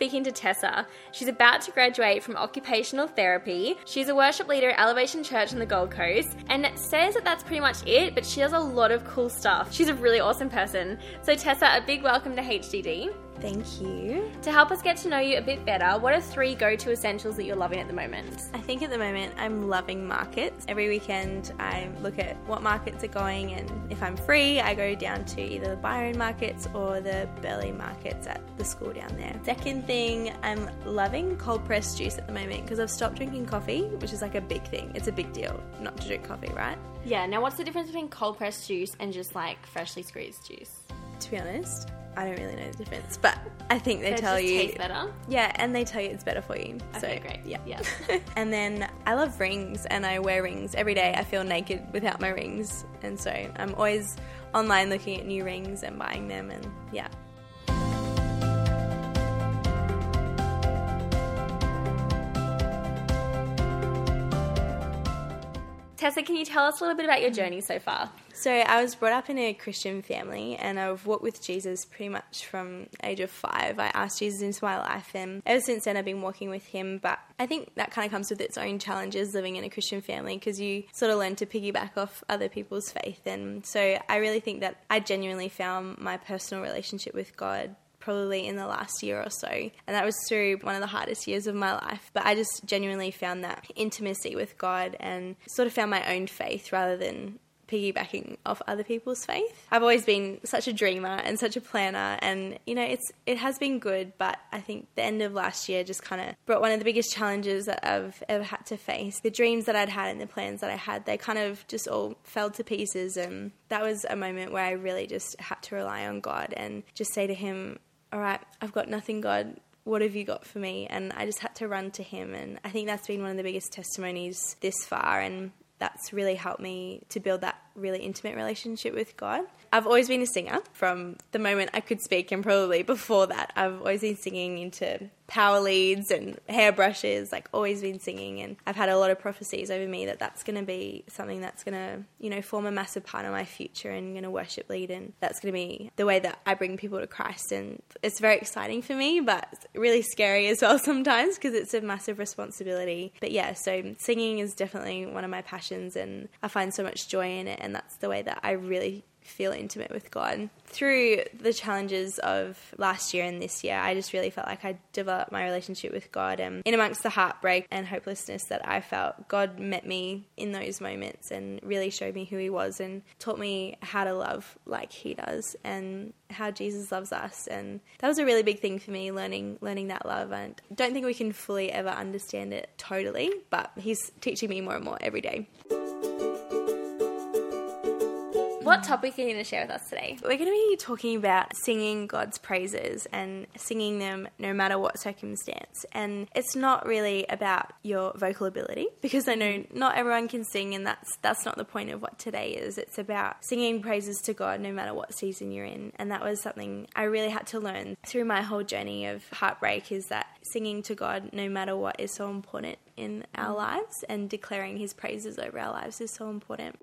Speaking to Tessa. She's about to graduate from occupational therapy. She's a worship leader at Elevation Church on the Gold Coast and says that that's pretty much it, but she does a lot of cool stuff. She's a really awesome person. So, Tessa, a big welcome to HDD. Thank you. To help us get to know you a bit better, what are three go to essentials that you're loving at the moment? I think at the moment I'm loving markets. Every weekend I look at what markets are going, and if I'm free, I go down to either the Byron markets or the Burleigh markets at the school down there. Second thing, I'm loving cold pressed juice at the moment because I've stopped drinking coffee, which is like a big thing. It's a big deal not to drink coffee, right? Yeah, now what's the difference between cold pressed juice and just like freshly squeezed juice? To be honest, I don't really know the difference, but I think they it tell you. taste better? Yeah, and they tell you it's better for you. Okay, so, great. Yeah. Yeah. and then I love rings, and I wear rings every day. I feel naked without my rings, and so I'm always online looking at new rings and buying them, and yeah. Tessa, can you tell us a little bit about your mm-hmm. journey so far? So I was brought up in a Christian family, and I've walked with Jesus pretty much from age of five. I asked Jesus into my life, and ever since then I've been walking with him. But I think that kind of comes with its own challenges living in a Christian family because you sort of learn to piggyback off other people's faith. And so I really think that I genuinely found my personal relationship with God probably in the last year or so. And that was through one of the hardest years of my life. But I just genuinely found that intimacy with God and sort of found my own faith rather than piggybacking off other people's faith. I've always been such a dreamer and such a planner and you know it's it has been good but I think the end of last year just kind of brought one of the biggest challenges that I've ever had to face. The dreams that I'd had and the plans that I had they kind of just all fell to pieces and that was a moment where I really just had to rely on God and just say to him all right, I've got nothing, God. What have you got for me? And I just had to run to Him. And I think that's been one of the biggest testimonies this far. And that's really helped me to build that really intimate relationship with God. I've always been a singer from the moment I could speak, and probably before that, I've always been singing into power leads and hairbrushes, like always been singing. And I've had a lot of prophecies over me that that's going to be something that's going to, you know, form a massive part of my future and going to worship lead. And that's going to be the way that I bring people to Christ. And it's very exciting for me, but really scary as well sometimes because it's a massive responsibility. But yeah, so singing is definitely one of my passions and I find so much joy in it. And that's the way that I really feel intimate with God. Through the challenges of last year and this year, I just really felt like I developed my relationship with God. And in amongst the heartbreak and hopelessness that I felt, God met me in those moments and really showed me who He was and taught me how to love like He does and how Jesus loves us. And that was a really big thing for me, learning learning that love. And don't think we can fully ever understand it totally, but He's teaching me more and more every day. What topic are you going to share with us today? We're going to be talking about singing God's praises and singing them no matter what circumstance. And it's not really about your vocal ability because I know not everyone can sing and that's that's not the point of what today is. It's about singing praises to God no matter what season you're in. And that was something I really had to learn through my whole journey of heartbreak is that singing to God no matter what is so important in our lives and declaring his praises over our lives is so important.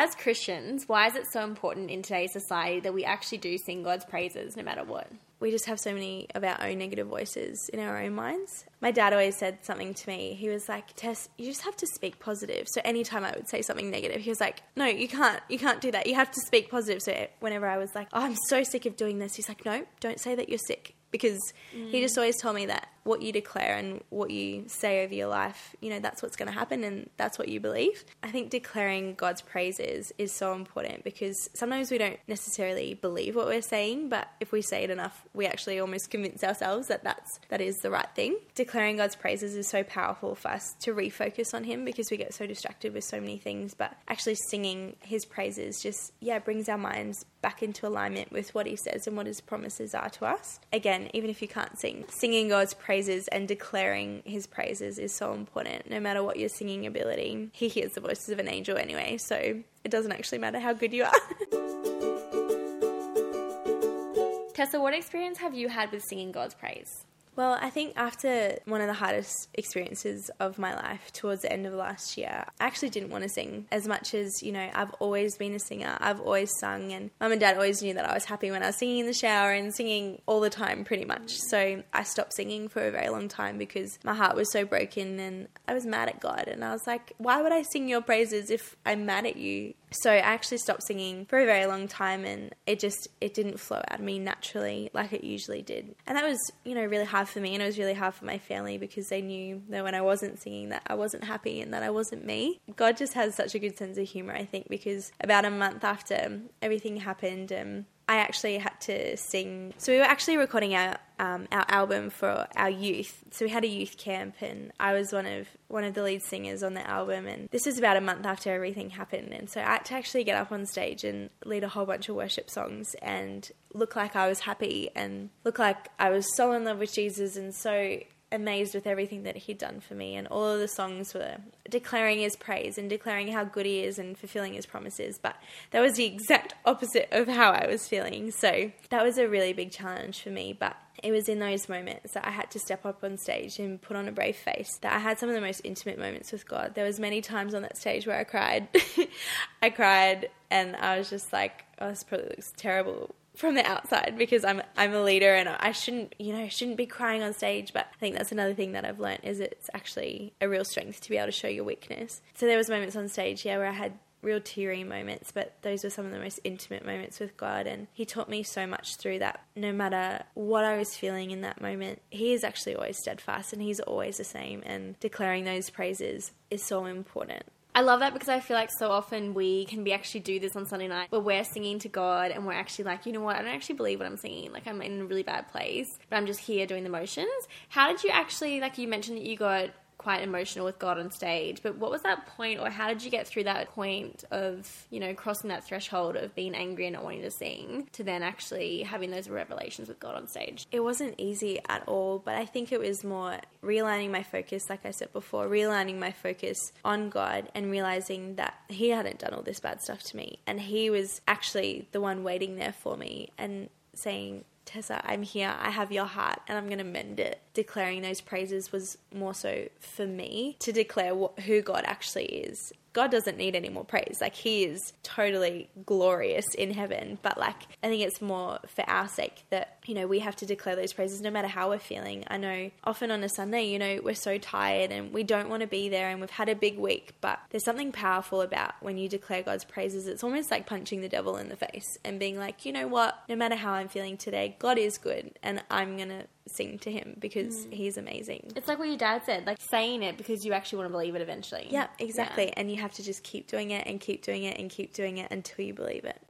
As Christians, why is it so important in today's society that we actually do sing God's praises no matter what? we just have so many of our own negative voices in our own minds. My dad always said something to me. He was like, "Tess, you just have to speak positive." So anytime I would say something negative, he was like, "No, you can't. You can't do that. You have to speak positive." So whenever I was like, "Oh, I'm so sick of doing this," he's like, "No, don't say that you're sick." Because he mm. just always told me that what you declare and what you say over your life, you know, that's what's going to happen and that's what you believe. I think declaring God's praises is so important because sometimes we don't necessarily believe what we're saying, but if we say it enough, we actually almost convince ourselves that that's that is the right thing. Declaring God's praises is so powerful for us to refocus on him because we get so distracted with so many things, but actually singing his praises just yeah, brings our minds back into alignment with what he says and what his promises are to us. Again, even if you can't sing, singing God's praises and declaring his praises is so important. No matter what your singing ability, he hears the voices of an angel anyway, so it doesn't actually matter how good you are. Tessa, what experience have you had with singing God's praise? Well, I think after one of the hardest experiences of my life towards the end of last year, I actually didn't want to sing as much as, you know, I've always been a singer. I've always sung, and mum and dad always knew that I was happy when I was singing in the shower and singing all the time, pretty much. So I stopped singing for a very long time because my heart was so broken and I was mad at God. And I was like, why would I sing your praises if I'm mad at you? So I actually stopped singing for a very long time and it just it didn't flow out of me naturally like it usually did. And that was, you know, really hard for me and it was really hard for my family because they knew that when I wasn't singing that I wasn't happy and that I wasn't me. God just has such a good sense of humor, I think, because about a month after everything happened, um, I actually had to sing. So we were actually recording our um, our album for our youth. So we had a youth camp, and I was one of one of the lead singers on the album. And this was about a month after everything happened, and so I had to actually get up on stage and lead a whole bunch of worship songs and look like I was happy and look like I was so in love with Jesus and so amazed with everything that he'd done for me and all of the songs were declaring his praise and declaring how good he is and fulfilling his promises but that was the exact opposite of how I was feeling. So that was a really big challenge for me but it was in those moments that I had to step up on stage and put on a brave face that I had some of the most intimate moments with God. There was many times on that stage where I cried. I cried and I was just like oh this probably looks terrible from the outside because I'm I'm a leader and I shouldn't you know shouldn't be crying on stage but I think that's another thing that I've learned is it's actually a real strength to be able to show your weakness. So there was moments on stage yeah where I had real teary moments but those were some of the most intimate moments with God and he taught me so much through that. No matter what I was feeling in that moment he is actually always steadfast and he's always the same and declaring those praises is so important I love that because I feel like so often we can be actually do this on Sunday night where we're singing to God and we're actually like, you know what, I don't actually believe what I'm singing. Like I'm in a really bad place, but I'm just here doing the motions. How did you actually, like you mentioned that you got quite emotional with God on stage. But what was that point, or how did you get through that point of, you know, crossing that threshold of being angry and not wanting to sing to then actually having those revelations with God on stage? It wasn't easy at all, but I think it was more realigning my focus, like I said before, realigning my focus on God and realizing that He hadn't done all this bad stuff to me. And He was actually the one waiting there for me and saying, Tessa, I'm here. I have your heart and I'm going to mend it. Declaring those praises was more so for me to declare who God actually is God doesn't need any more praise. Like he is totally glorious in heaven. But like I think it's more for our sake that, you know, we have to declare those praises no matter how we're feeling. I know often on a Sunday, you know, we're so tired and we don't want to be there and we've had a big week, but there's something powerful about when you declare God's praises. It's almost like punching the devil in the face and being like, you know what, no matter how I'm feeling today, God is good and I'm going to sing to him because mm. he's amazing. It's like what your dad said, like saying it because you actually want to believe it eventually. Yeah, exactly. Yeah. And you have to just keep doing it and keep doing it and keep doing it until you believe it.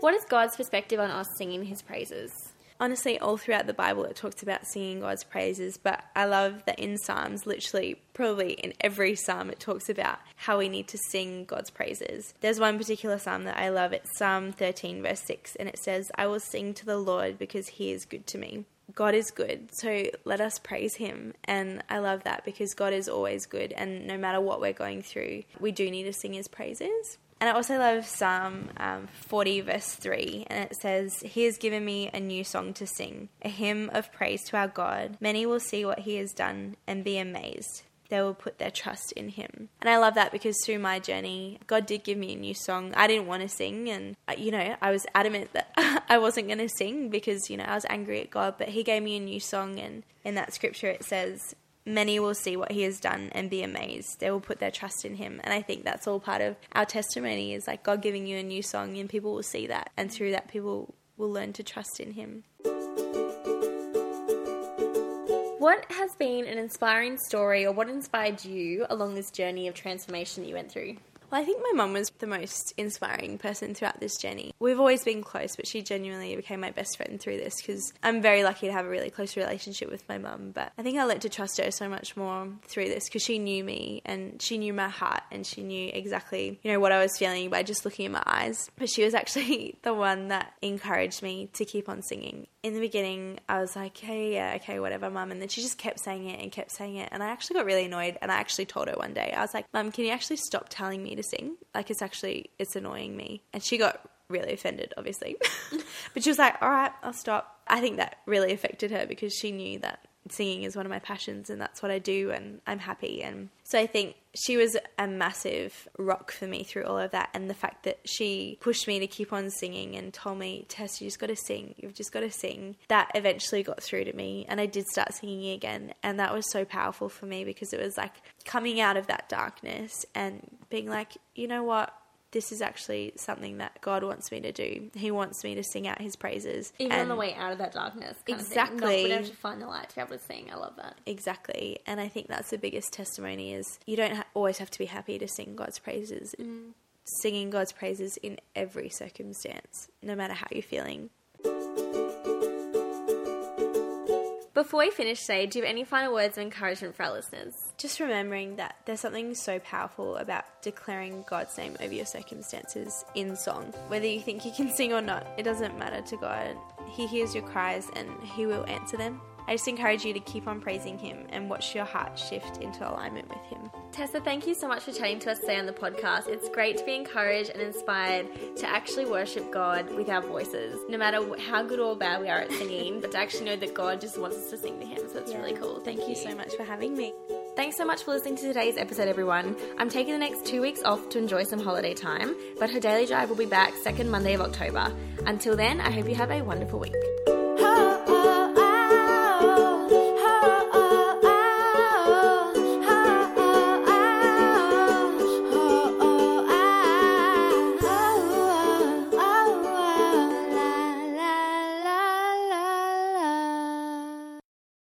What is God's perspective on us singing his praises? Honestly, all throughout the Bible, it talks about singing God's praises, but I love that in Psalms, literally, probably in every psalm, it talks about how we need to sing God's praises. There's one particular psalm that I love. It's Psalm 13, verse 6, and it says, I will sing to the Lord because he is good to me. God is good, so let us praise Him. And I love that because God is always good, and no matter what we're going through, we do need to sing His praises. And I also love Psalm um, 40, verse 3, and it says, He has given me a new song to sing, a hymn of praise to our God. Many will see what He has done and be amazed. They will put their trust in Him. And I love that because through my journey, God did give me a new song. I didn't want to sing, and, uh, you know, I was adamant that I wasn't going to sing because, you know, I was angry at God, but He gave me a new song. And in that scripture, it says, many will see what he has done and be amazed. They will put their trust in him. And I think that's all part of our testimony is like God giving you a new song and people will see that. And through that, people will learn to trust in him. What has been an inspiring story or what inspired you along this journey of transformation that you went through? Well, I think my mum was the most inspiring person throughout this journey. We've always been close, but she genuinely became my best friend through this because I'm very lucky to have a really close relationship with my mum. But I think I learned to trust her so much more through this because she knew me and she knew my heart and she knew exactly, you know, what I was feeling by just looking in my eyes. But she was actually the one that encouraged me to keep on singing in the beginning, I was like, hey, yeah, okay, whatever, mum. And then she just kept saying it and kept saying it. And I actually got really annoyed. And I actually told her one day, I was like, mum, can you actually stop telling me to sing? Like, it's actually, it's annoying me. And she got really offended, obviously. but she was like, all right, I'll stop. I think that really affected her because she knew that singing is one of my passions and that's what I do and I'm happy. And so I think she was a massive rock for me through all of that and the fact that she pushed me to keep on singing and told me Tess you just got to sing you've just got to sing that eventually got through to me and I did start singing again and that was so powerful for me because it was like coming out of that darkness and being like you know what this is actually something that God wants me to do. He wants me to sing out His praises, even on the way out of that darkness. exactly, not to find the light to be able to sing. I love that. Exactly, and I think that's the biggest testimony is you don't ha- always have to be happy to sing God's praises. Mm. Singing God's praises in every circumstance, no matter how you're feeling. Before we finish today, do you have any final words of encouragement for our listeners? Just remembering that there's something so powerful about declaring God's name over your circumstances in song. Whether you think you can sing or not, it doesn't matter to God. He hears your cries and He will answer them. I just encourage you to keep on praising Him and watch your heart shift into alignment with Him. Tessa, thank you so much for chatting to us today on the podcast. It's great to be encouraged and inspired to actually worship God with our voices, no matter how good or bad we are at singing, but to actually know that God just wants us to sing to Him. So it's yeah. really cool. Thank, thank you. you so much for having me. Thanks so much for listening to today's episode, everyone. I'm taking the next two weeks off to enjoy some holiday time, but her daily drive will be back second Monday of October. Until then, I hope you have a wonderful week.